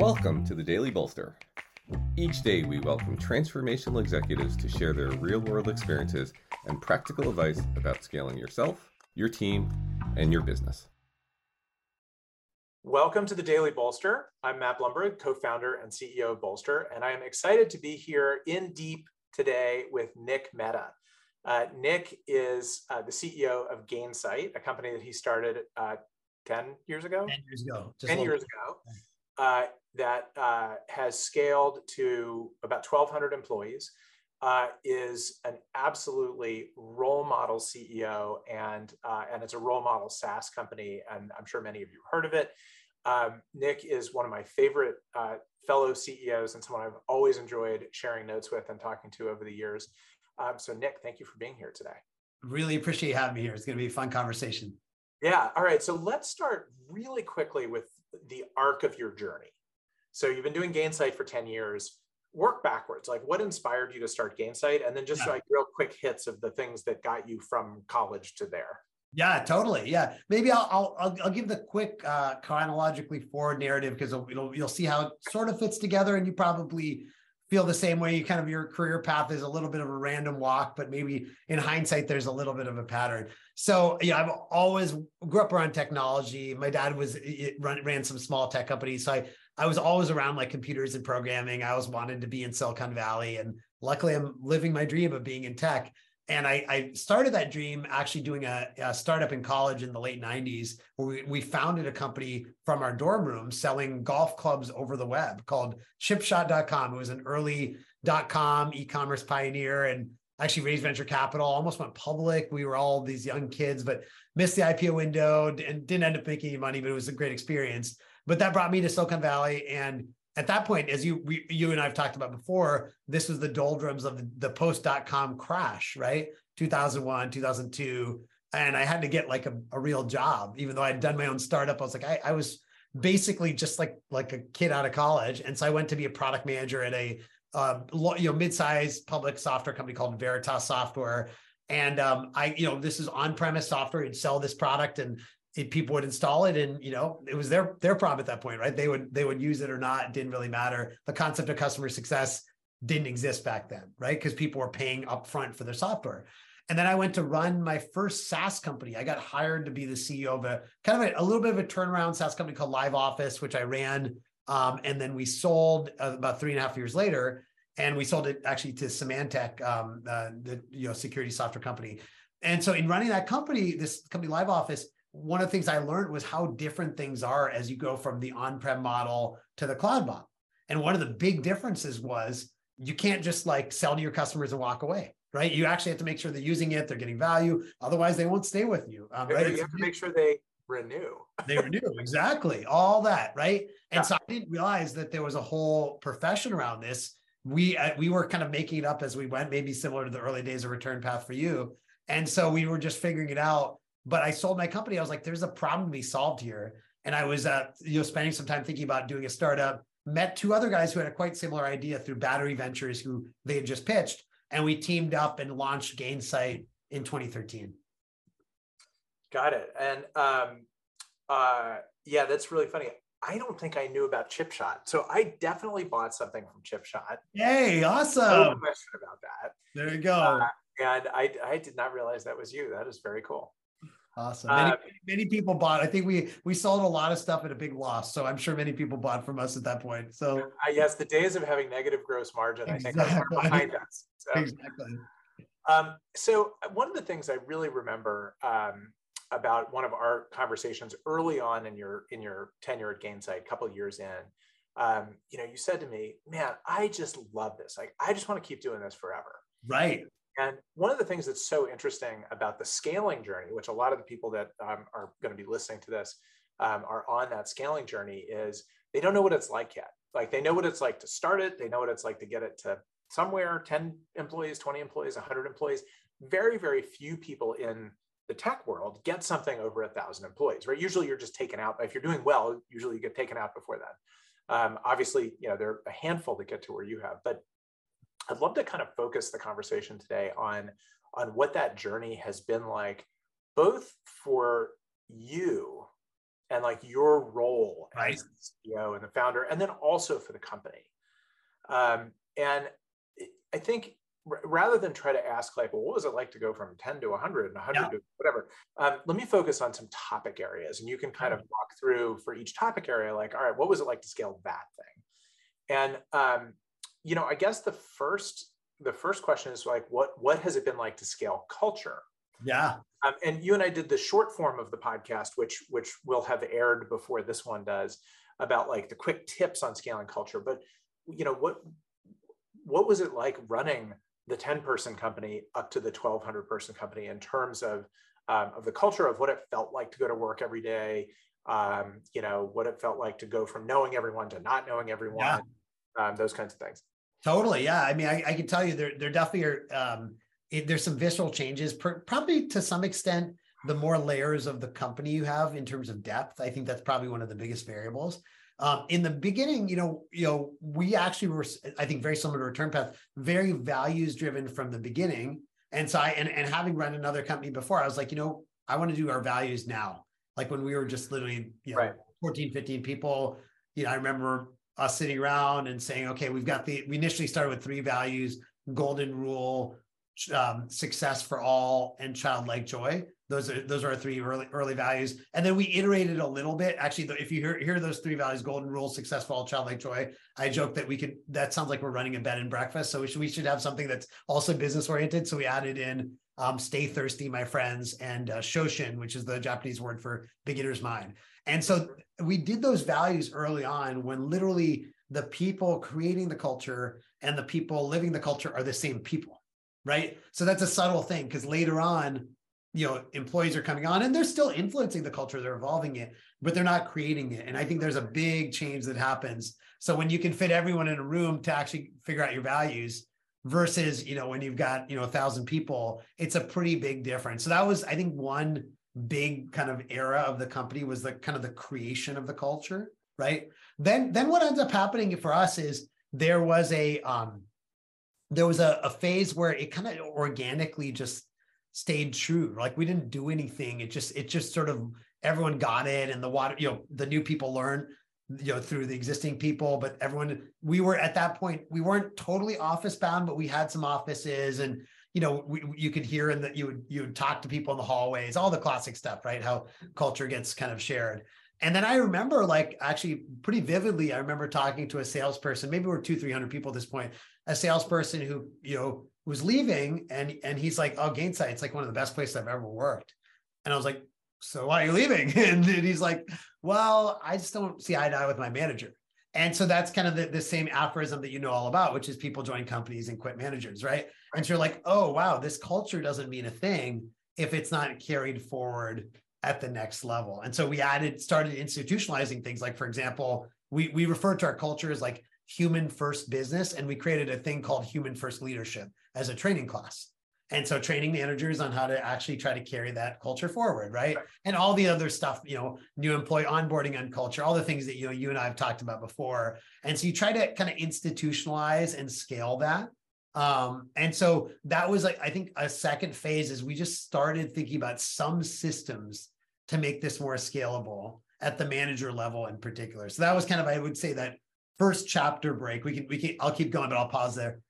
Welcome to the Daily Bolster. Each day, we welcome transformational executives to share their real world experiences and practical advice about scaling yourself, your team, and your business. Welcome to the Daily Bolster. I'm Matt Blumberg, co founder and CEO of Bolster, and I am excited to be here in deep today with Nick Mehta. Uh, Nick is uh, the CEO of Gainsight, a company that he started uh, 10 years ago. 10 years ago. 10 years ago. That uh, has scaled to about 1,200 employees, uh, is an absolutely role model CEO, and uh, and it's a role model SaaS company, and I'm sure many of you heard of it. Um, Nick is one of my favorite uh, fellow CEOs and someone I've always enjoyed sharing notes with and talking to over the years. Um, so, Nick, thank you for being here today. Really appreciate having me here. It's going to be a fun conversation. Yeah. All right. So let's start really quickly with the arc of your journey. So you've been doing Gainsight for 10 years. Work backwards. Like what inspired you to start Gainsight? And then just yeah. like real quick hits of the things that got you from college to there. Yeah, totally. Yeah, maybe I'll I'll I'll, give the quick uh, chronologically forward narrative because it'll, you'll see how it sort of fits together, and you probably feel the same way. You kind of your career path is a little bit of a random walk, but maybe in hindsight, there's a little bit of a pattern. So yeah, I've always grew up around technology. My dad was run, ran some small tech companies, so I I was always around like computers and programming. I always wanted to be in Silicon Valley, and luckily, I'm living my dream of being in tech. And I, I started that dream actually doing a, a, startup in college in the late 90s, where we, we founded a company from our dorm room selling golf clubs over the web called chipshot.com. It was an early dot com e commerce pioneer and actually raised venture capital, almost went public. We were all these young kids, but missed the IPO window and didn't end up making any money, but it was a great experience. But that brought me to Silicon Valley. And at that point, as you we, you and I've talked about before, this was the doldrums of the, the post.com crash, right? 2001, 2002. And I had to get like a, a real job, even though I'd done my own startup. I was like, I, I was basically just like like a kid out of college. And so I went to be a product manager at a uh, you know mid-sized public software company called Veritas Software. And um, I, you know, this is on-premise software. You'd sell this product, and it, people would install it and you know it was their their problem at that point right? They would they would use it or not it didn't really matter. The concept of customer success didn't exist back then right? Because people were paying upfront for their software. And then i went to run my first saas company. I got hired to be the ceo of a kind of a, a little bit of a turnaround saas company called live office which i ran um, and then we sold uh, about three and a half years later and we sold it actually to Symantec, um, uh, the you know security software company. And so in running that company, this company Live Office, one of the things I learned was how different things are as you go from the on-prem model to the cloud model. And one of the big differences was you can't just like sell to your customers and walk away, right? You actually have to make sure they're using it, they're getting value. Otherwise, they won't stay with you. Um, right? You have to make sure they renew. they renew, exactly. All that, right? And yeah. so I didn't realize that there was a whole profession around this. We uh, we were kind of making it up as we went, maybe similar to the early days of Return Path for you. And so we were just figuring it out but I sold my company. I was like, there's a problem to be solved here. And I was, uh, you know, spending some time thinking about doing a startup. Met two other guys who had a quite similar idea through Battery Ventures, who they had just pitched, and we teamed up and launched Gainsight in 2013. Got it. And um, uh, yeah, that's really funny. I don't think I knew about ChipShot. So I definitely bought something from ChipShot. Yay! awesome. No question about that. There you go. Uh, and I, I did not realize that was you. That is very cool. Awesome. Many, uh, many, people bought. I think we we sold a lot of stuff at a big loss. So I'm sure many people bought from us at that point. So uh, yes, the days of having negative gross margin, exactly. I think, are behind us. So, exactly. Um, so uh, one of the things I really remember um, about one of our conversations early on in your in your tenure at Gainsight, a couple years in, um, you know, you said to me, "Man, I just love this. Like, I just want to keep doing this forever." Right. And one of the things that's so interesting about the scaling journey, which a lot of the people that um, are going to be listening to this um, are on that scaling journey, is they don't know what it's like yet. Like they know what it's like to start it, they know what it's like to get it to somewhere 10 employees, 20 employees, 100 employees. Very, very few people in the tech world get something over a thousand employees, right? Usually you're just taken out. If you're doing well, usually you get taken out before that. Um, obviously, you know, there are a handful that get to where you have, but I'd love to kind of focus the conversation today on, on what that journey has been like, both for you and like your role Right. as the CEO and the founder, and then also for the company. Um, and I think r- rather than try to ask like, well, what was it like to go from 10 to 100 and 100 Yeah. to whatever, um, let me focus on some topic areas, and you can kind of walk through for each topic area, like, all right, what was it like to scale that thing? And um, you know, I guess the first the first question is like, what what has it been like to scale culture? Yeah. Um, and you and I did the short form of the podcast, which which will have aired before this one does, about like the quick tips on scaling culture. But you know what what was it like running the 10 person company up to the 1200 person company in terms of um, of the culture of what it felt like to go to work every day um, you know what it felt like to go from knowing everyone to not knowing everyone um, those kinds of things Totally. Yeah. I mean, I, I can tell you there, there definitely are, um, it, there's some visceral changes, per, probably to some extent, the more layers of the company you have in terms of depth. I think that's probably one of the biggest variables. Um, in the beginning, you know, you know, we actually were, I think, very similar to Return Path, very values driven from the beginning. And so I, and, and having run another company before, I was like, you know, I want to do our values now. Like when we were just literally, you know, Right. 14, 15 people, you know, I remember sitting around and saying, okay, we've got the, we initially started with three values, golden rule, um, success for all and childlike joy. Those are, those are our three early, early values. And then we iterated a little bit. Actually, if you hear, hear those three values, golden rule, success for all, childlike joy, I joke that we could, that sounds like we're running a bed and breakfast. So we should, we should have something that's also business oriented. So we added in, um, stay thirsty, my friends, and uh, shoshin, which is the Japanese word for beginner's mind. And so we did those values early on when literally the people creating the culture and the people living the culture are the same people, right? So that's a subtle thing because later on, you know, employees are coming on and they're still influencing the culture, they're evolving it, but they're not creating it. And I think there's a big change that happens. So when you can fit everyone in a room to actually figure out your values versus, you know, when you've got, you know, a thousand people, it's a pretty big difference. So that was, I think, one big kind of era of the company was the kind of the creation of the culture right? Then then what ends up happening for us is there was a um there was a, a phase where it kind of organically just stayed true. Like we didn't do anything. It just it just sort of everyone got it and the water you know the new people learned you know through the existing people but everyone we were at that point we weren't totally office bound but we had some offices and you know, we, you could hear in that you would you would talk to people in the hallways, all the classic stuff, right? How culture gets kind of shared. And then I remember, like, actually, pretty vividly, I remember talking to a salesperson. Maybe we're two, three hundred people at this point. A salesperson who you know was leaving, and and he's like, "Oh, Gainsight's like one of the best places I've ever worked." And I was like, "So why are you leaving?" And he's like, "Well, I just don't see eye to eye with my manager." And so that's kind of the, the same aphorism that you know all about, which is people join companies and quit managers, right? And so you're like, oh, wow, this culture doesn't mean a thing if it's not carried forward at the next level. And so we added, started institutionalizing things like, for example, we, we refer to our culture as like human first business, and we created a thing called human first leadership as a training class. And so training managers on how to actually try to carry that culture forward, right? Right. And all the other stuff, you know, new employee onboarding and culture, all the things that you know you and I have talked about before. And so you try to kind of institutionalize and scale that. Um, and so that was like I think a second phase is we just started thinking about some systems to make this more scalable at the manager level in particular. So that was kind of I would say that first chapter break. We can we can I'll keep going, but I'll pause there.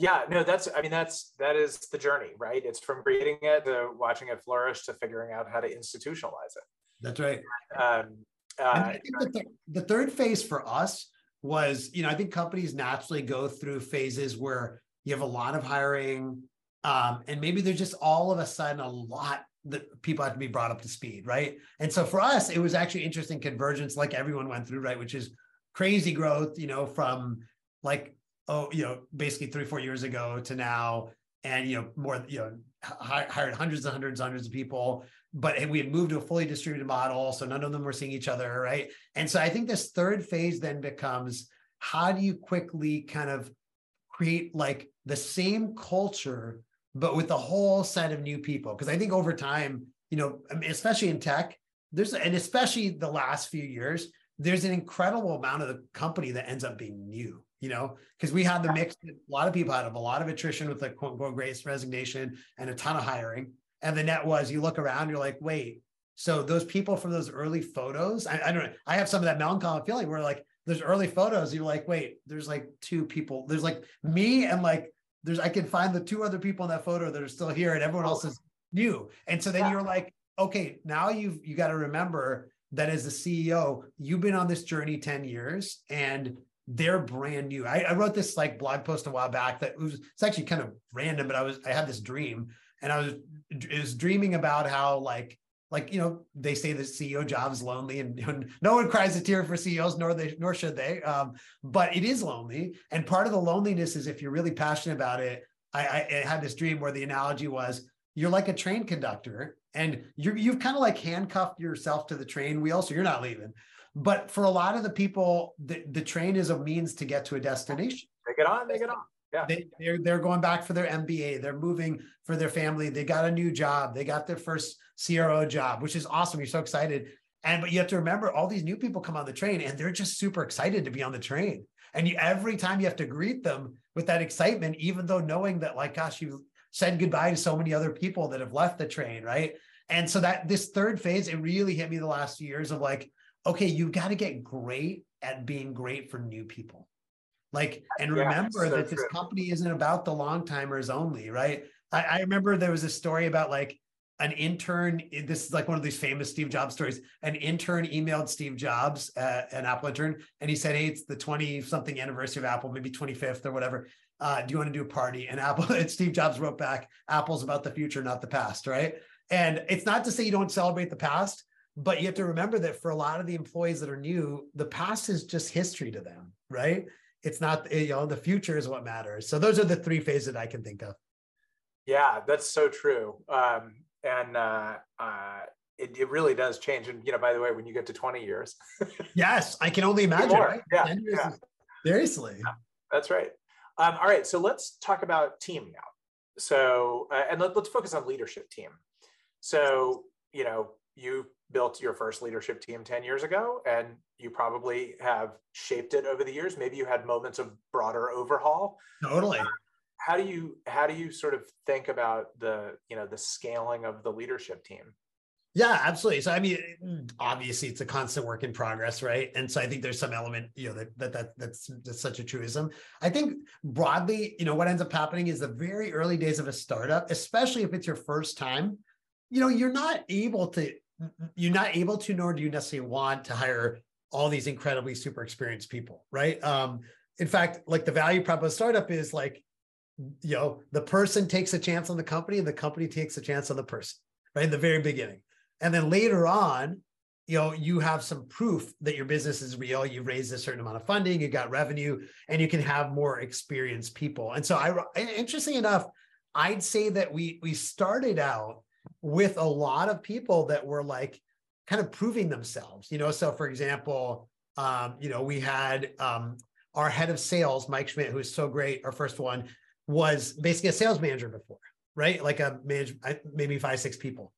Yeah, no, that's I mean that's that is the journey, right? It's from creating it to watching it flourish to figuring out how to institutionalize it. That's right. Um, uh, I think the, th- the third phase for us was, you know, I think companies naturally go through phases where you have a lot of hiring, um, and maybe there's just all of a sudden a lot that people have to be brought up to speed, right? And so for us, it was actually interesting convergence, like everyone went through, right? Which is crazy growth, you know, from like oh, you know, basically three four years ago to now, and you know, more, you know, hi- hired hundreds and hundreds, and hundreds of people but we had moved to a fully distributed model so none of them were seeing each other right? And so i think this third phase then becomes how do you quickly kind of create like the same culture but with a whole set of new people? Because i think over time you know especially in tech there's and especially the last few years there's an incredible amount of the company that ends up being new you know because we had the mix a lot of people had a lot of attrition with the quote unquote great resignation and a ton of hiring and the net was you look around, you're like, wait, So those people from those early photos, I, I don't know. I have some of that melancholy feeling where like there's early photos, you're like, wait, there's like two people. There's like me and like there's I can find the two other people in that photo that are still here, and everyone else is new. And so then yeah. you're like, okay, now you've you got to remember that as the CEO, you've been on this journey 10 years and they're brand new. I, I, wrote this like blog post a while back that was it's actually kind of random, but I was I had this dream and I was is dreaming about how like like you know they say the CEO job is lonely and no one cries a tear for CEOs nor they nor should they um, but it is lonely and part of the loneliness is if you're really passionate about it I, I, I had this dream where the analogy was you're like a train conductor and you you've kind of like handcuffed yourself to the train wheel so you're not leaving but for a lot of the people the, the train is a means to get to a destination take it on take it on yeah. They, they're, they're going back for their MBA. They're moving for their family. They got a new job. They got their first CRO job, which is awesome. You're so excited. And but you have to remember all these new people come on the train and they're just super excited to be on the train. And you, every time you have to greet them with that excitement, even though knowing that, like, gosh, you said goodbye to so many other people that have left the train, right? And so that this third phase, it really hit me the last few years of like, okay, you've got to get great at being great for new people. Like, and yeah, remember so that true. this company isn't about the long timers only, right? I, I remember there was a story about like an intern. This is like one of these famous Steve Jobs stories. An intern emailed Steve Jobs, uh, an Apple intern, and he said, "Hey, it's the twenty something anniversary of Apple, maybe twenty fifth or whatever. Uh, do you want to do a party?" And Apple and Steve Jobs wrote back, "Apple's about the future, not the past." Right? And it's not to say you don't celebrate the past, but you have to remember that for a lot of the employees that are new, the past is just history to them, right? It's not, you know, the future is what matters. So those are the three phases that I can think of. Yeah, that's so true. Um, and uh, uh, it, it really does change. And, you know, by the way, when you get to 20 years. yes, I can only imagine. Right? Yeah, yeah. Seriously. Yeah, that's right. Um, all right. So let's talk about team now. So, uh, and let, let's focus on leadership team. So, you know, you built your first leadership team 10 years ago and you probably have shaped it over the years. Maybe you had moments of broader overhaul. Totally. Uh, how do you how do you sort of think about the you know the scaling of the leadership team? Yeah absolutely. So i mean obviously it's a constant work in progress right? And so i think there's some element you know that that, that that's, that's such a truism. I think broadly you know what ends up happening is the very early days of a startup especially if it's your first time you know you're not able to you're not able to nor do you necessarily want to hire all these incredibly super experienced people right? Um in fact like the value prop of a startup is like you know the person takes a chance on the company and the company takes a chance on the person right in the very beginning. And then later on you know you have some proof that your business is real. You've raised a certain amount of funding you got revenue and you can have more experienced people. And so i interesting enough i'd say that we we started out with a lot of people that were like kind of proving themselves, you know. So, for example, um, you know, we had um, our head of sales, Mike Schmidt, who's so great. Our first one was basically a sales manager before, right? Like a manage maybe five, six people.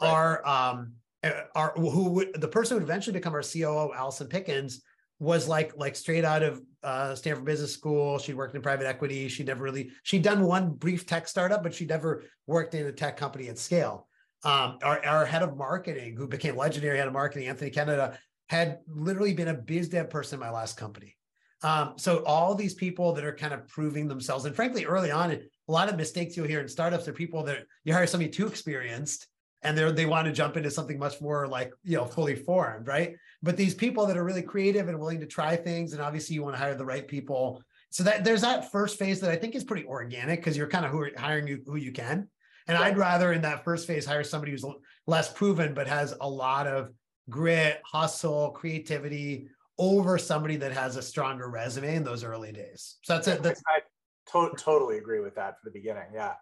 Right. Our um, uh, our who would the person who would eventually become our COO, Allison Pickens, was like like straight out of uh, Stanford Business School. She'd worked in private equity. She never really she'd done one brief tech startup, but she never worked in a tech company at scale. Um, our, our head of marketing, who became legendary head of marketing, Anthony Kennada, had literally been a biz dev person in my last company. Um, so all these people that are kind of proving themselves, and frankly, early on, a lot of mistakes you'll hear in startups are people that you hire somebody too experienced and they they want to jump into something much more like you know fully formed right but these people that are really creative and willing to try things and obviously you want to hire the right people. So that there's that first phase that i think is pretty organic because you're kind of who hiring you who you can. And right. i'd rather in that first phase hire somebody who's less proven but has a lot of grit hustle creativity over somebody that has a stronger resume in those early days. So that's it that's i to- totally agree with that for the beginning yeah.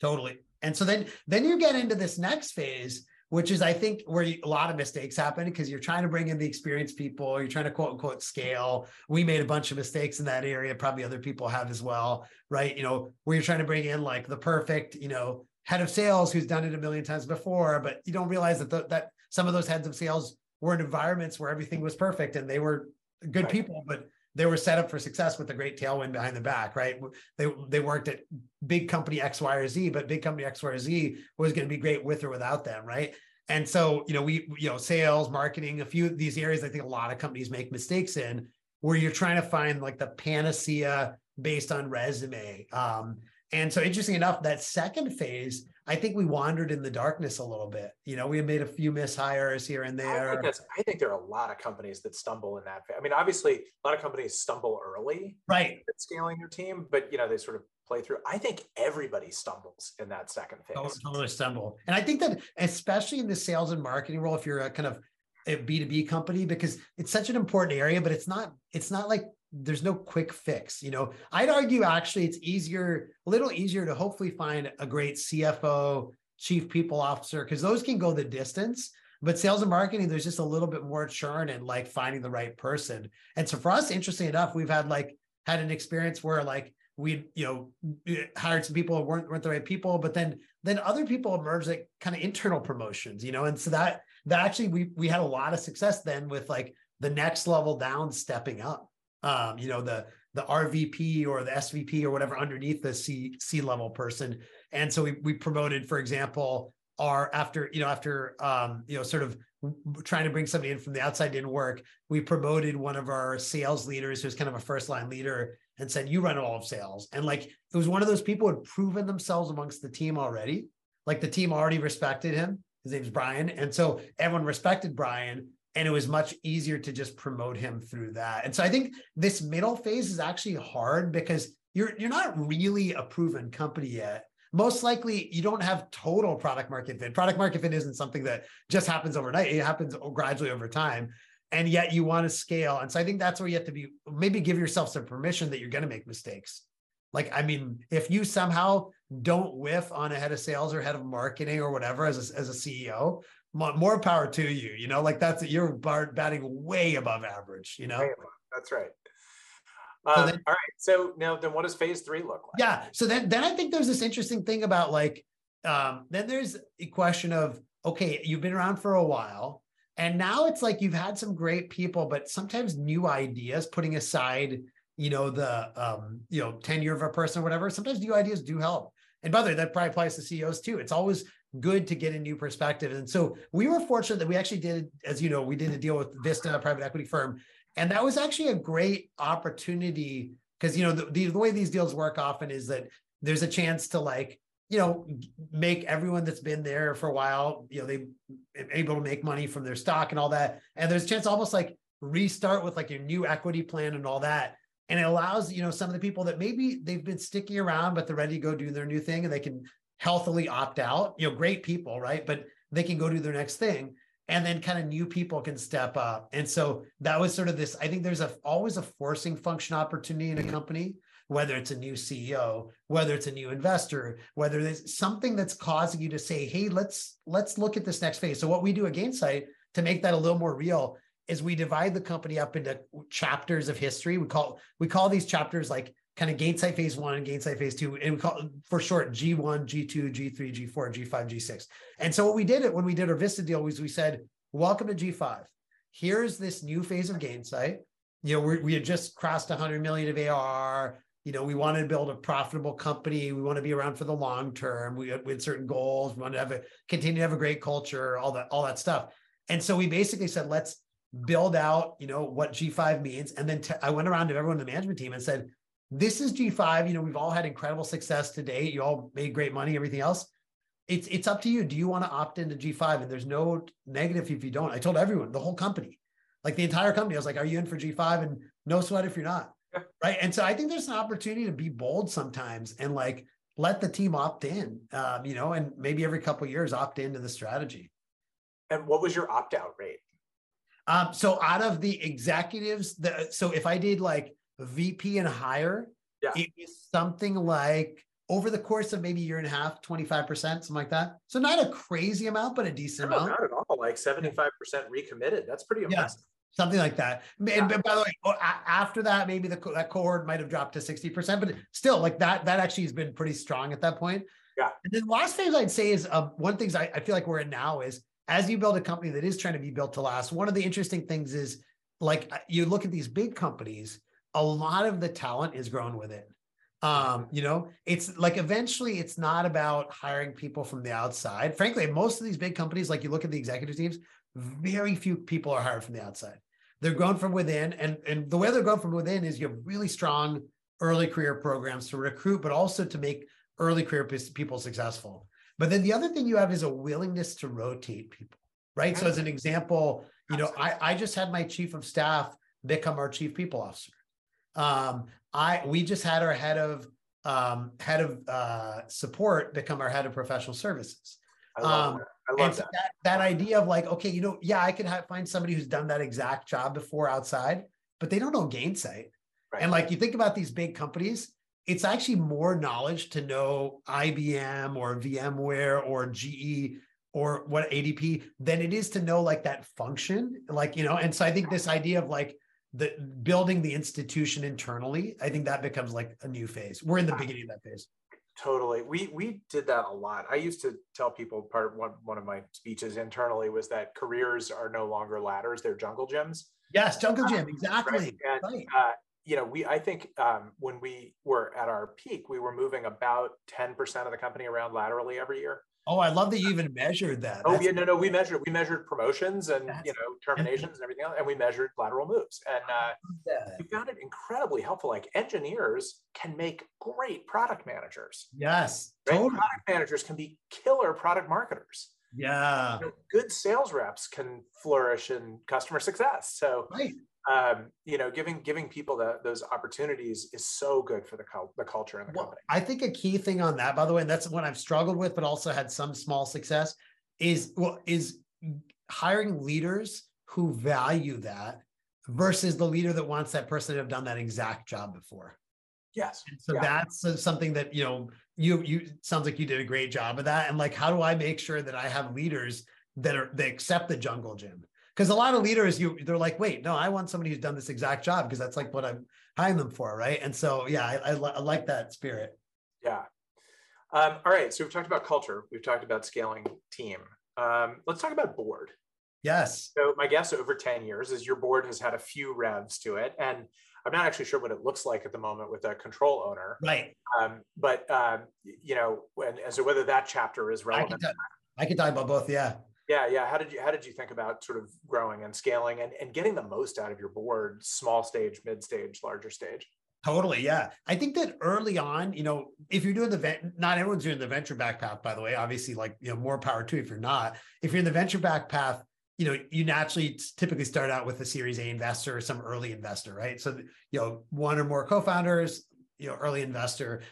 Totally. And so then then you get into this next phase, which is I think where a lot of mistakes happen because you're trying to bring in the experienced people, you're trying to quote unquote scale. We made a bunch of mistakes in that area, probably other people have as well, right? You know, where you're trying to bring in like the perfect, you know, head of sales who's done it a million times before, but you don't realize that the, that some of those heads of sales were in environments where everything was perfect and they were good right. people, but they were set up for success with a great tailwind behind the back, right? They they worked at big company X, Y, or Z, but big company X, Y, or Z was going to be great with or without them, right? And so, you know, we, you know, sales, marketing, a few of these areas, I think a lot of companies make mistakes in where you're trying to find like the panacea based on resume. Um, and so interesting enough, that second phase, I think we wandered in the darkness a little bit. You know, we had made a few mishires here and there. I think, I think there are a lot of companies that stumble in that. Phase. I mean, obviously, a lot of companies stumble early, right, at scaling their team, but you know, they sort of play through. I think everybody stumbles in that second phase. Totally stumble, and I think that especially in the sales and marketing role, if you're a kind of a B2B company, because it's such an important area, but it's not. It's not like there's no quick fix. You know, I'd argue actually it's easier, a little easier to hopefully find a great CFO, chief people officer, because those can go the distance. But sales and marketing, there's just a little bit more churn and like finding the right person. And so for us, interesting enough, we've had like had an experience where like we you know hired some people who weren't weren't the right people, but then then other people emerged like kind of internal promotions, you know, and so that that actually we we had a lot of success then with like the next level down stepping up um, you know, the the RVP or the SVP or whatever underneath the C C level person. And so we we promoted, for example, our after you know after um, you know sort of trying to bring somebody in from the outside didn't work. We promoted one of our sales leaders who's kind of a first line leader and said, "You run all of sales." And like it was one of those people who had proven themselves amongst the team already. Like the team already respected him. His name's Brian, and so everyone respected Brian and it was much easier to just promote him through that. And so I think this middle phase is actually hard because you're you're not really a proven company yet. Most likely, you don't have total product market fit. Product market fit isn't something that just happens overnight. It happens gradually over time. And yet you want to scale. And so I think that's where you have to be maybe give yourself some permission that you're going to make mistakes. Like, I mean, if you somehow don't whiff on a head of sales or head of marketing or whatever as a, as a CEO, more power to you. You know, like that's you're batting way above average. You know, that's right. Um, so then, all right. So now, then, what does phase three look like? Yeah. So then, then I think there's this interesting thing about like, um, then there's a question of okay, you've been around for a while, and now it's like you've had some great people, but sometimes new ideas, putting aside, you know, the um, you know, tenure of a person or whatever. Sometimes new ideas do help. And by the way, that probably applies to CEOs too. It's always good to get a new perspective. And so we were fortunate that we actually did, as you know, we did a deal with Vista, a private equity firm. And that was actually a great opportunity because, you know, the, the, the way these deals work often is that there's a chance to like, you know, make everyone that's been there for a while, you know, they able to make money from their stock and all that. And there's a chance almost like restart with like your new equity plan and all that. And it allows, you know, some of the people that maybe they've been sticking around, but they're ready to go do their new thing and they can healthily opt out. You know, great people, right? But they can go do their next thing. And then kind of new people can step up. And so that was sort of this. I think there's a always a forcing function opportunity in a company, whether it's a new CEO, whether it's a new investor, whether there's something that's causing you to say, hey, let's let's look at this next phase. So what we do at Gainsight to make that a little more real is we divide the company up into chapters of history. We call we call these chapters like kind of Gainsight phase one and Gainsight phase two, and we call for short G1, G2, G3, G4, G5, G6. And so what we did it when we did our Vista deal was we said, welcome to G5. Here's this new phase of Gainsight. You know, we, we had just crossed 100 million of AR. You know, we wanted to build a profitable company. We want to be around for the long term. We had, we had certain goals. We want to have a continue to have a great culture, all that, all that stuff. And so we basically said, let's build out, you know, what G5 means. And then t- I went around to everyone in the management team and said, this is G5. You know, we've all had incredible success to date. You all made great money, everything else. It's it's up to you. Do you want to opt into G5? And there's no negative if you don't. I told everyone, the whole company, like the entire company, I was like, are you in for G5? And no sweat if you're not. Right. And so I think there's an opportunity to be bold sometimes and like let the team opt in, um, you know, and maybe every couple years opt into the strategy. And what was your opt out rate? Um, so out of the executives, the, so if I did like VP and higher, yeah. it was something like over the course of maybe a year and a half, 25%, something like that. So not a crazy amount, but a decent no, amount. Not at all. Like 75% recommitted. That's pretty impressive. Yeah, something like that. Yeah. And by the way, after that, maybe the that cohort might have dropped to 60%, but still like that, that actually has been pretty strong at that point. Yeah. And then the last phase I'd say is um, one things I, I feel like we're in now is as you build a company that is trying to be built to last, one of the interesting things is like you look at these big companies a lot of the talent is grown within. Um, you know, it's like eventually it's not about hiring people from the outside. Frankly, most of these big companies, like you look at the executive teams, very few people are hired from the outside. They're grown from within. And, and the way they're grown from within is you have really strong early career programs to recruit, but also to make early career people successful. But then the other thing you have is a willingness to rotate people, right? So as an example, you know, I, I just had my chief of staff become our chief people officer. Um, I we just had our head of um, head of uh, support become our head of professional services. I love um, that. I love that. that. that. idea of like, okay, you know, yeah, I could have, find somebody who's done that exact job before outside, but they don't know Gainsight. Right. And like you think about these big companies, it's actually more knowledge to know IBM or VMware or GE or what ADP than it is to know like that function. Like, you know, and so I think this idea of like the building the institution internally, I think that becomes like a new phase. We're in the beginning of that phase. Totally. We we did that a lot. I used to tell people part of one, one of my speeches internally was that careers are no longer ladders, they're jungle gyms. Yes, jungle gym, exactly. Right. And, right. Uh, you know, we I think um, when we were at our peak, we were moving about 10% of the company around laterally every year. Oh, I love that you even measured that. Oh, That's yeah, no, no, we measured we measured promotions and you know terminations and everything else, and we measured lateral moves, and uh, we found it incredibly helpful. Like engineers can make great product managers. Yes, right? totally. Product managers can be killer product marketers. Yeah, you know, good sales reps can flourish in customer success. So right um, you know, giving giving people the, those opportunities is so good for the the culture and the well, company. I think a key thing on that, by the way, and that's what I've struggled with, but also had some small success, is well, is hiring leaders who value that versus the leader that wants that person to have done that exact job before. Yes. And so yeah. that's something that you know you you sounds like you did a great job of that. And like, how do I make sure that I have leaders that are they accept the jungle gym? Because a lot of leaders you they're like wait no i want somebody who's done this exact job because that's like what i'm hiring them for right? And so yeah i, I, I like that spirit. Yeah. Um, all right so we've talked about culture we've talked about scaling team. Um, let's talk about board. Yes. So my guess over 10 years is your board has had a few revs to it and i'm not actually sure what it looks like at the moment with a control owner. Right. Um, but um, you know when, so whether that chapter is relevant I can, talk, I can talk about both yeah yeah, yeah. How did you how did you think about sort of growing and scaling and, and getting the most out of your board, small stage, mid stage, larger stage? Totally, yeah. I think that early on, you know, if you're doing the vent, not everyone's doing the venture back path, by the way. Obviously, like you know, more power to if you're not. If you're in the venture back path, you know, you naturally typically start out with a Series A investor or some early investor, right? So you know, one or more co-founders, you know, early investor,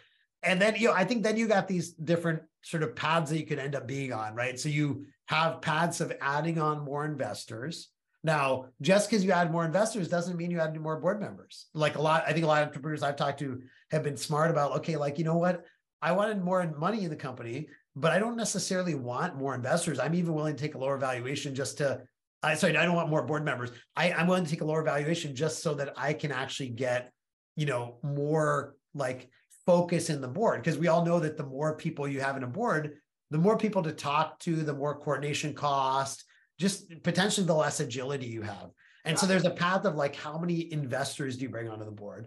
and then you know, I think then you got these different sort of paths that you could end up being on, right? So you have paths of adding on more investors. Now, just because you add more investors doesn't mean you add more board members. Like a lot, I think a lot of entrepreneurs I've talked to have been smart about, okay, like, you know what? I wanted more money in the company, but I don't necessarily want more investors. I'm even willing to take a lower valuation just to, I sorry, I don't want more board members. I, I'm willing to take a lower valuation just so that I can actually get, you know, more like focus in the board. Because we all know that the more people you have in a board, the more people to talk to, the more coordination cost, just potentially the less agility you have. And so there's a path of like, how many investors do you bring onto the board?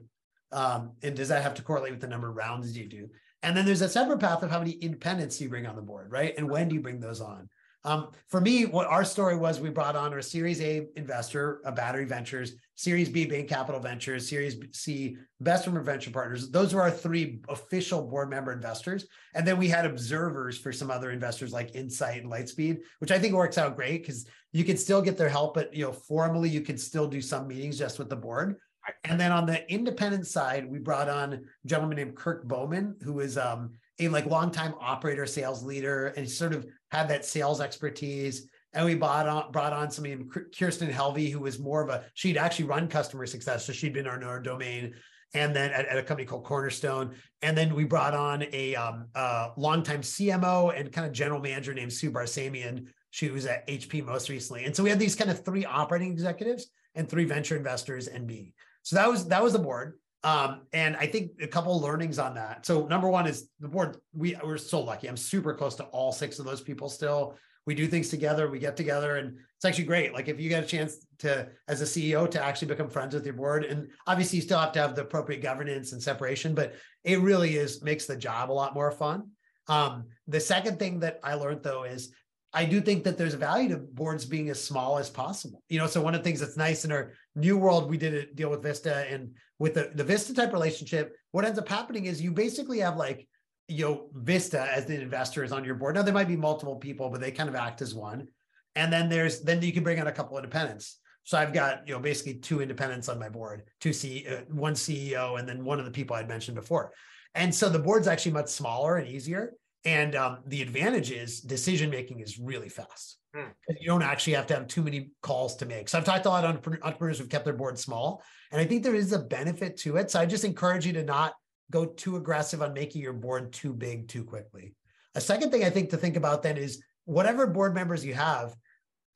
Um, and does that have to correlate with the number of rounds you do? And then there's a separate path of how many independents do you bring on the board, right? And when do you bring those on? Um, for me, what our story was, we brought on our Series A investor, a Battery Ventures, Series B Bain Capital Ventures, Series C Bessemer Venture Partners. Those were our three official board member investors, and then we had observers for some other investors like Insight and Lightspeed, which I think works out great because you can still get their help, but you know formally you can still do some meetings just with the board. And then on the independent side, we brought on a gentleman named Kirk Bowman, who is um, a like longtime operator, sales leader, and sort of had that sales expertise. And we brought on brought on somebody, named Kirsten Helvey, who was more of a she'd actually run customer success, so she'd been on our domain, and then at, at, a company called Cornerstone. And then we brought on a um, uh, longtime CMO and kind of general manager named Sue Barsamian. She was at HP most recently, and so we had these kind of three operating executives and three venture investors and me. So that was that was the board. Um, and I think a couple learnings on that. So number one is the board. We we're so lucky. I'm super close to all six of those people still. we do things together, we get together, and it's actually great. Like if you get a chance to, as a CEO, to actually become friends with your board, and obviously you still have to have the appropriate governance and separation, but it really is makes the job a lot more fun. Um, the second thing that I learned though is I do think that there's a value to boards being as small as possible. You know, so one of the things that's nice in our new world, we did a deal with Vista and with the, the Vista type relationship, what ends up happening is you basically have like, you know, Vista as the investor is on your board. Now there might be multiple people, but they kind of act as one. And then there's, then you can bring on a couple of independents. So I've got, you know, basically two independents on my board, two C, uh, one CEO, and then one of the people I'd mentioned before. And so the board's actually much smaller and easier. And um, the advantage is decision making is really fast. Hmm. You don't actually have to have too many calls to make. So I've talked to a lot of entrepreneurs who've kept their board small, and I think there is a benefit to it. So I just encourage you to not go too aggressive on making your board too big too quickly. A second thing I think to think about then is whatever board members you have,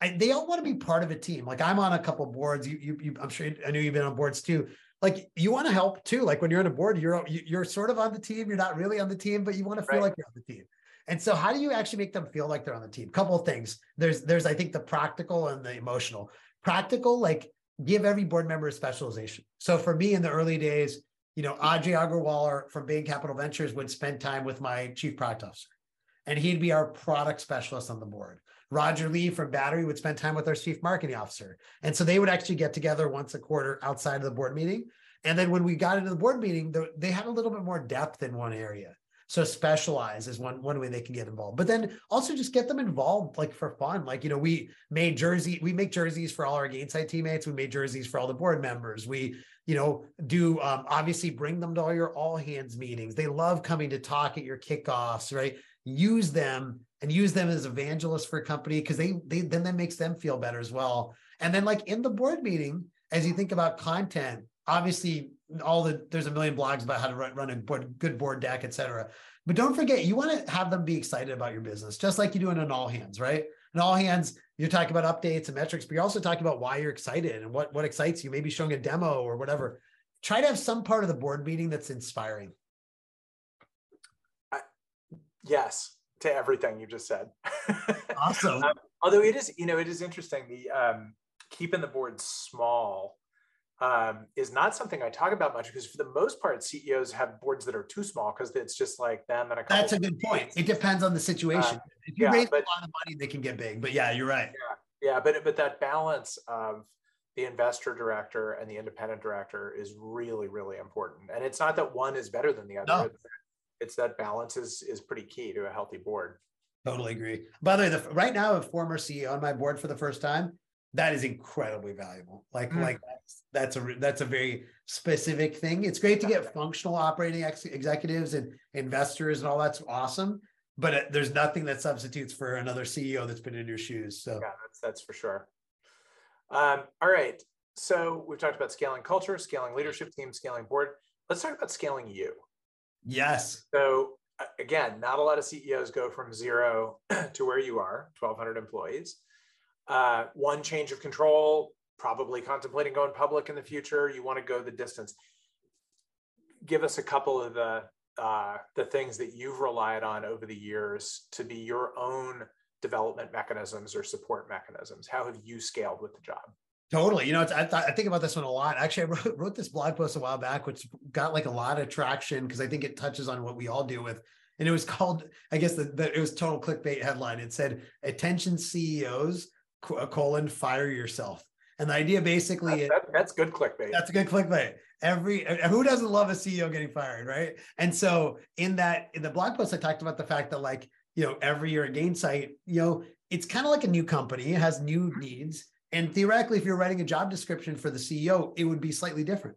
I, they all want to be part of a team. Like I'm on a couple boards. You, you, you, I'm sure I know you've been on boards too like you want to help too. Like when you're on a board, you're you're sort of on the team. You're not really on the team, but you want to feel right. like you're on the team. And so, how do you actually make them feel like they're on the team? Couple of things. There's there's I think the practical and the emotional. Practical, like give every board member a specialization. So for me in the early days, you know, Ajay Agarwal from Bain Capital Ventures would spend time with my chief product officer, and he'd be our product specialist on the board. Roger Lee from Battery would spend time with our chief marketing officer. And so they would actually get together once a quarter outside of the board meeting. And then when we got into the board meeting, they had a little bit more depth in one area. So specialize is one one way they can get involved. But then also just get them involved like for fun. Like, you know, we made jersey, we make jerseys for all our Gainsight teammates. We made jerseys for all the board members. We, you know, do um, obviously bring them to all your all hands meetings. They love coming to talk at your kickoffs, right? Use them and use them as evangelists for a company because they they then that makes them feel better as well. And then like in the board meeting, as you think about content, obviously all the there's a million blogs about how to run, run a board, good board deck, et cetera. But don't forget, you want to have them be excited about your business, just like you do in an all hands, right? In all hands, you're talking about updates and metrics, but you're also talking about why you're excited and what what excites you. Maybe showing a demo or whatever. Try to have some part of the board meeting that's inspiring. I, yes, to everything you just said. Awesome. um, although it is, you know, it is interesting. The um, keeping the board small um, is not something I talk about much because for the most part, CEOs have boards that are too small because it's just like them and a That's a good point. It depends on the situation. Uh, if you yeah, raise but, a lot of money, they can get big. But yeah, you're right. Yeah, yeah, but but that balance of the investor director and the independent director is really really important. And it's not that one is better than the other. No. It's that balance is is pretty key to a healthy board. Totally agree. By the way, the, right now, a former CEO on my board for the first time that is incredibly valuable. Like mm. like that's, that's a that's a very specific thing. It's great to get functional operating ex- executives and investors and all that's awesome. But it, there's nothing that substitutes for another CEO that's been in your shoes. So yeah, that's that's for sure. Um, all right. So we've talked about scaling culture, scaling leadership team, scaling board. Let's talk about scaling you. Yes. So again, not a lot of CEOs go from zero to where you are, 1,200 employees. Uh, one change of control, probably contemplating going public in the future. You want to go the distance. Give us a couple of the uh, the things that you've relied on over the years to be your own development mechanisms or support mechanisms. How have you scaled with the job? Totally. You know, I, th- I think about this one a lot. Actually, I wrote, wrote this blog post a while back, which got like a lot of traction because I think it touches on what we all deal with. And it was called, I guess, the, the, it was total clickbait headline. It said, "Attention CEOs uh, colon fire yourself. And the idea basically that, that, that's good clickbait. That's a good clickbait. Every who doesn't love a CEO getting fired, right? And so in that in the blog post, I talked about the fact that like you know every year at Gainsight, you know it's kind of like a new company. It has new needs, and theoretically, if you're writing a job description for the CEO, it would be slightly different.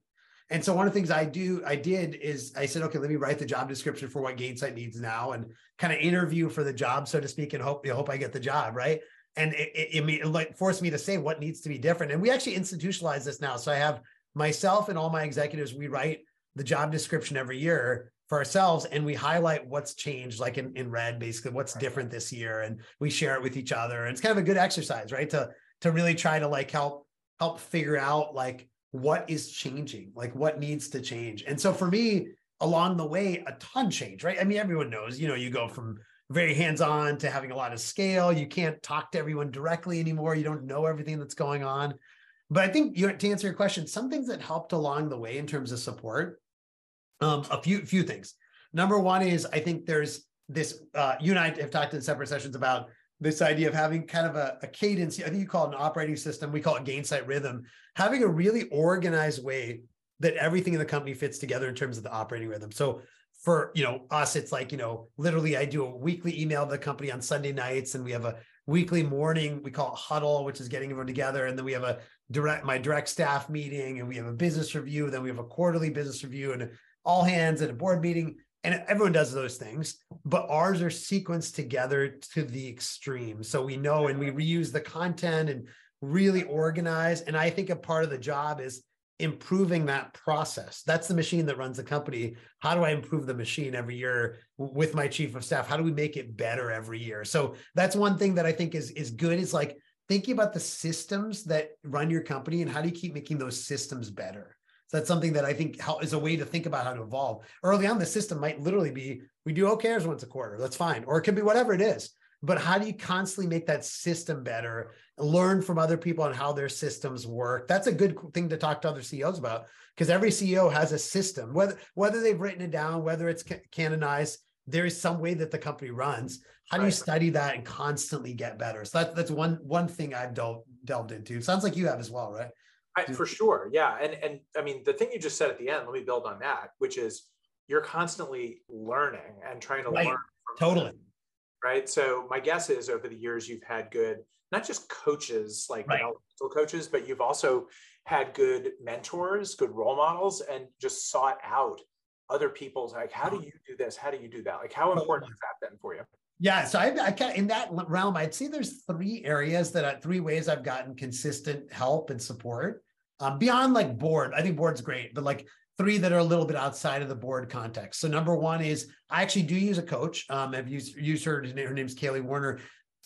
And so one of the things I do, I did is I said, okay, let me write the job description for what Gainsight needs now, and kind of interview for the job, so to speak, and hope hope I get the job, right? and it, it, it, like forced me to say what needs to be different. And we actually institutionalize this now. So I have myself and all my executives, we write the job description every year for ourselves and we highlight what's changed, like in, in red, basically what's different this year. And we share it with each other. And it's kind of a good exercise, right? To to really try to like help help figure out like what is changing, like what needs to change. And so for me, along the way, a ton change, right? I mean, everyone knows, you know, you go from very hands-on to having a lot of scale. You can't talk to everyone directly anymore. You don't know everything that's going on. But I think you to answer your question, some things that helped along the way in terms of support, um, a few few things. Number one is I think there's this. Uh, you and I have talked in separate sessions about this idea of having kind of a, a cadence. I think you call it an operating system. We call it Gainsight rhythm. Having a really organized way that everything in the company fits together in terms of the operating rhythm. So for you know us, it's like you know literally I do a weekly email to the company on Sunday nights, and we have a weekly morning we call it huddle, which is getting everyone together, and then we have a direct my direct staff meeting, and we have a business review, then we have a quarterly business review, and all hands at a board meeting, and everyone does those things, but ours are sequenced together to the extreme. So we know and we reuse the content and really organize. And I think a part of the job is improving that process. That's the machine that runs the company. How do I improve the machine every year with my chief of staff? How do we make it better every year? So that's one thing that I think is is good is like thinking about the systems that run your company and how do you keep making those systems better? So that's something that I think is a way to think about how to evolve. Early on, the system might literally be we do OKRs once a quarter. That's fine. Or it could be whatever it is but how do you constantly make that system better learn from other people on how their systems work that's a good thing to talk to other ceos about because every ceo has a system whether whether they've written it down whether it's canonized there is some way that the company runs how do you study that and constantly get better so that, that's one one thing i've delved, delved into sounds like you have as well right I, mm. for sure yeah and and i mean the thing you just said at the end let me build on that which is you're constantly learning and trying to right. learn totally them right? So my guess is over the years you've had good, not just coaches like right. developmental coaches, but you've also had good mentors, good role models, and just sought out other people's like, how do uh-huh. you do this? How do you do that? Like, how important has that been for you? Yeah, so I, I in that realm, I'd say there's three areas that I, three ways I've gotten consistent help and support. Um, beyond like board, I think board's great, but like three that are a little bit outside of the board context. So number one is I actually do use a coach. Um, I've used, used her, her name's Kaylee Warner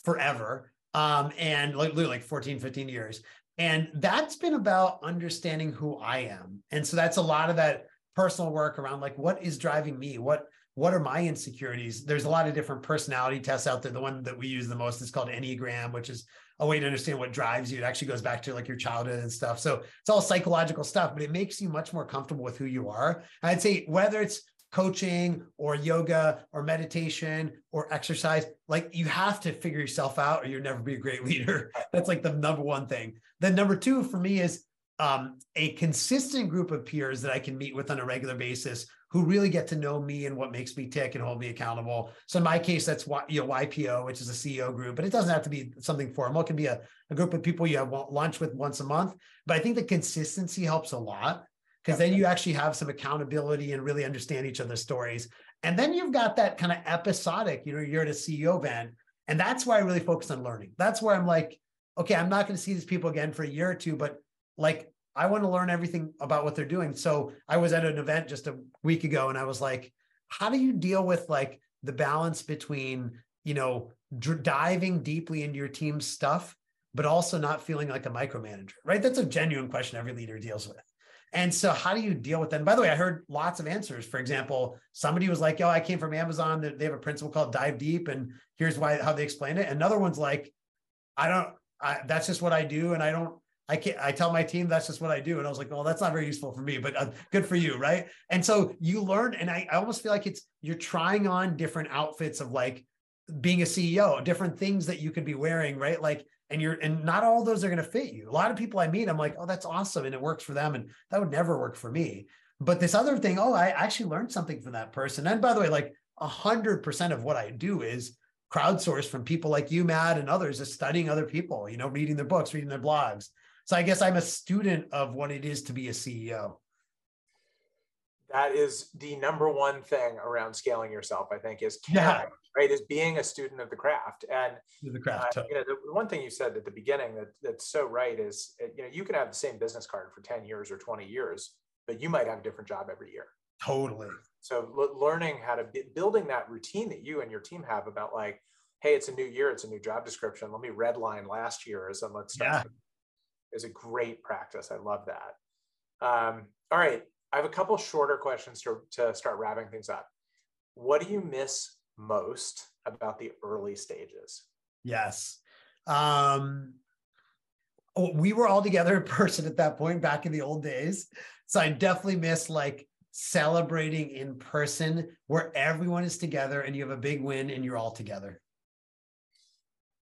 forever. Um, and like literally like 14, 15 years. And that's been about understanding who I am. And so that's a lot of that personal work around like what is driving me? What what are my insecurities? There's a lot of different personality tests out there. The one that we use the most is called Enneagram, which is a way to understand what drives you. It actually goes back to like your childhood and stuff. So it's all psychological stuff, but it makes you much more comfortable with who you are. And I'd say whether it's coaching or yoga or meditation or exercise, like you have to figure yourself out or you'll never be a great leader. That's like the number one thing. Then number two for me is um, a consistent group of peers that I can meet with on a regular basis who really get to know me and what makes me tick and hold me accountable. So in my case, that's you know YPO, which is a CEO group, but it doesn't have to be something formal. It can be a, a group of people you have lunch with once a month. But I think the consistency helps a lot because then you actually have some accountability and really understand each other's stories. And then you've got that kind of episodic, you know, you're at a CEO event. And that's why I really focus on learning. That's where I'm like, okay, I'm not going to see these people again for a year or two, but like I want to learn everything about what they're doing. So I was at an event just a week ago and I was like, how do you deal with like the balance between, you know, diving deeply into your team's stuff, but also not feeling like a micromanager, right? That's a genuine question every leader deals with. And so, how do you deal with that? And by the way, I heard lots of answers. For example, somebody was like, "Oh, I came from Amazon. They have a principle called dive deep, and here's why how they explain it." Another one's like, "I don't. I, that's just what I do, and I don't. I can't, I tell my team that's just what I do. And I was like, well, that's not very useful for me, but uh, good for you. Right. And so you learn, and I, I almost feel like it's, you're trying on different outfits of like being a CEO, different things that you could be wearing. Right. Like, and you're, and not all those are going to fit you. A lot of people I meet, I'm like, oh, that's awesome. And it works for them. And that would never work for me. But this other thing, oh, I actually learned something from that person. And by the way, like a hundred percent of what I do is crowdsourced from people like you, Matt, and others, is studying other people, you know, reading their books, reading their blogs. So I guess I'm a student of what it is to be a CEO. That is the number one thing around scaling yourself, I think, is caring, yeah. right? Is being a student of the craft. And the craft. Uh, you know, the one thing you said at the beginning that that's so right is, you know, you can have the same business card for 10 years or 20 years, but you might have a different job every year. Totally. So learning how to be, building that routine that you and your team have about like, hey, it's a new year, it's a new job description. Let me redline last year as let's start yeah is a great practice. I love that. Um, all right, I have a couple shorter questions to, to start wrapping things up. What do you miss most about the early stages? Yes. Um, oh, we were all together in person at that point back in the old days. So I definitely miss like celebrating in person where everyone is together and you have a big win and you're all together.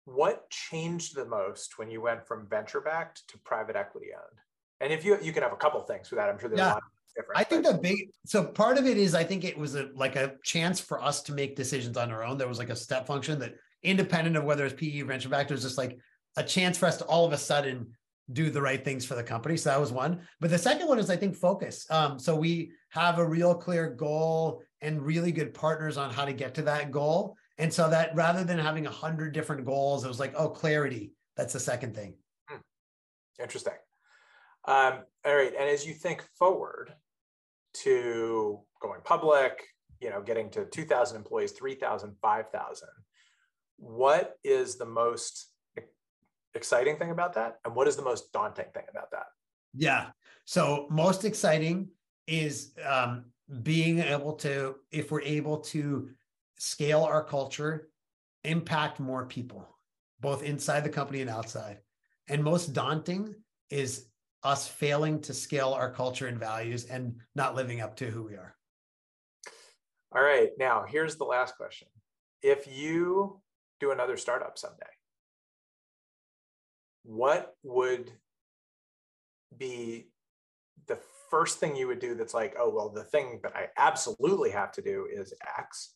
What changed the most when you went from venture backed to private equity owned? And if you you can have a couple things for that, I'm sure there's yeah. a lot of different. I think but... the big so part of it is I think it was a like a chance for us to make decisions on our own. There was like a step function that independent of whether it's PE or venture backed, it was just like a chance for us to all of a sudden do the right things for the company. So that was one. But the second one is I think focus. Um, so we have a real clear goal and really good partners on how to get to that goal. And so that rather than having a hundred different goals, it was like, oh, clarity. That's the second thing. Hmm. Interesting. Um, all right. And as you think forward to going public, you know, getting to 2,000 employees, 3,000, 5,000, what is the most exciting thing about that? And what is the most daunting thing about that? Yeah. So, most exciting is um, being able to, if we're able to scale our culture, impact more people, both inside the company and outside. And most daunting is us failing to scale our culture and values and not living up to who we are. All right. Now, here's the last question. If you do another startup someday, what would be the first thing you would do that's like, oh, well, the thing that I absolutely have to do is X?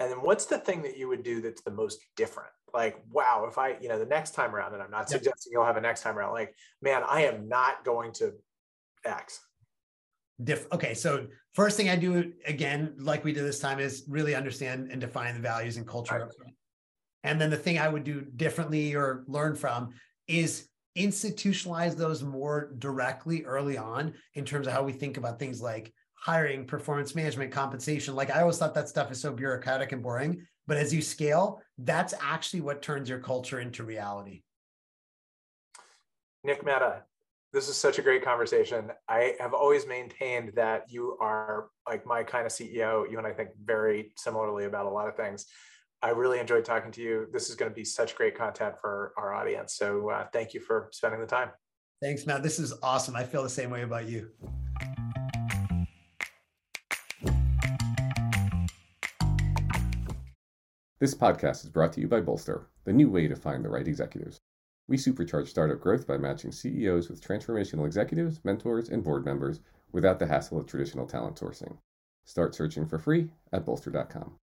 And then what's the thing that you would do that's the most different? Like, wow, if I, you know, the next time around, and I'm not yep. suggesting you'll have a next time around, like, man, I am not going to X. Diff- okay, so first thing I do again, like we did this time, is really understand and define the values and culture. Right. And then the thing I would do differently or learn from is institutionalize those more directly early on in terms of how we think about things like hiring, performance management, compensation. Like I always thought that stuff is so bureaucratic and boring. But as you scale, that's actually what turns your culture into reality. Nick Mehta, this is such a great conversation. I have always maintained that you are like my kind of CEO. You and I think very similarly about a lot of things. I really enjoyed talking to you. This is going to be such great content for our audience. So uh, thank you for spending the time. Thanks, Matt. This is awesome. I feel the same way about you. This podcast is brought to you by Bolster, the new way to find the right executives. We supercharge startup growth by matching CEOs with transformational executives, mentors, and board members without the hassle of traditional talent sourcing. Start searching for free at bolster.com.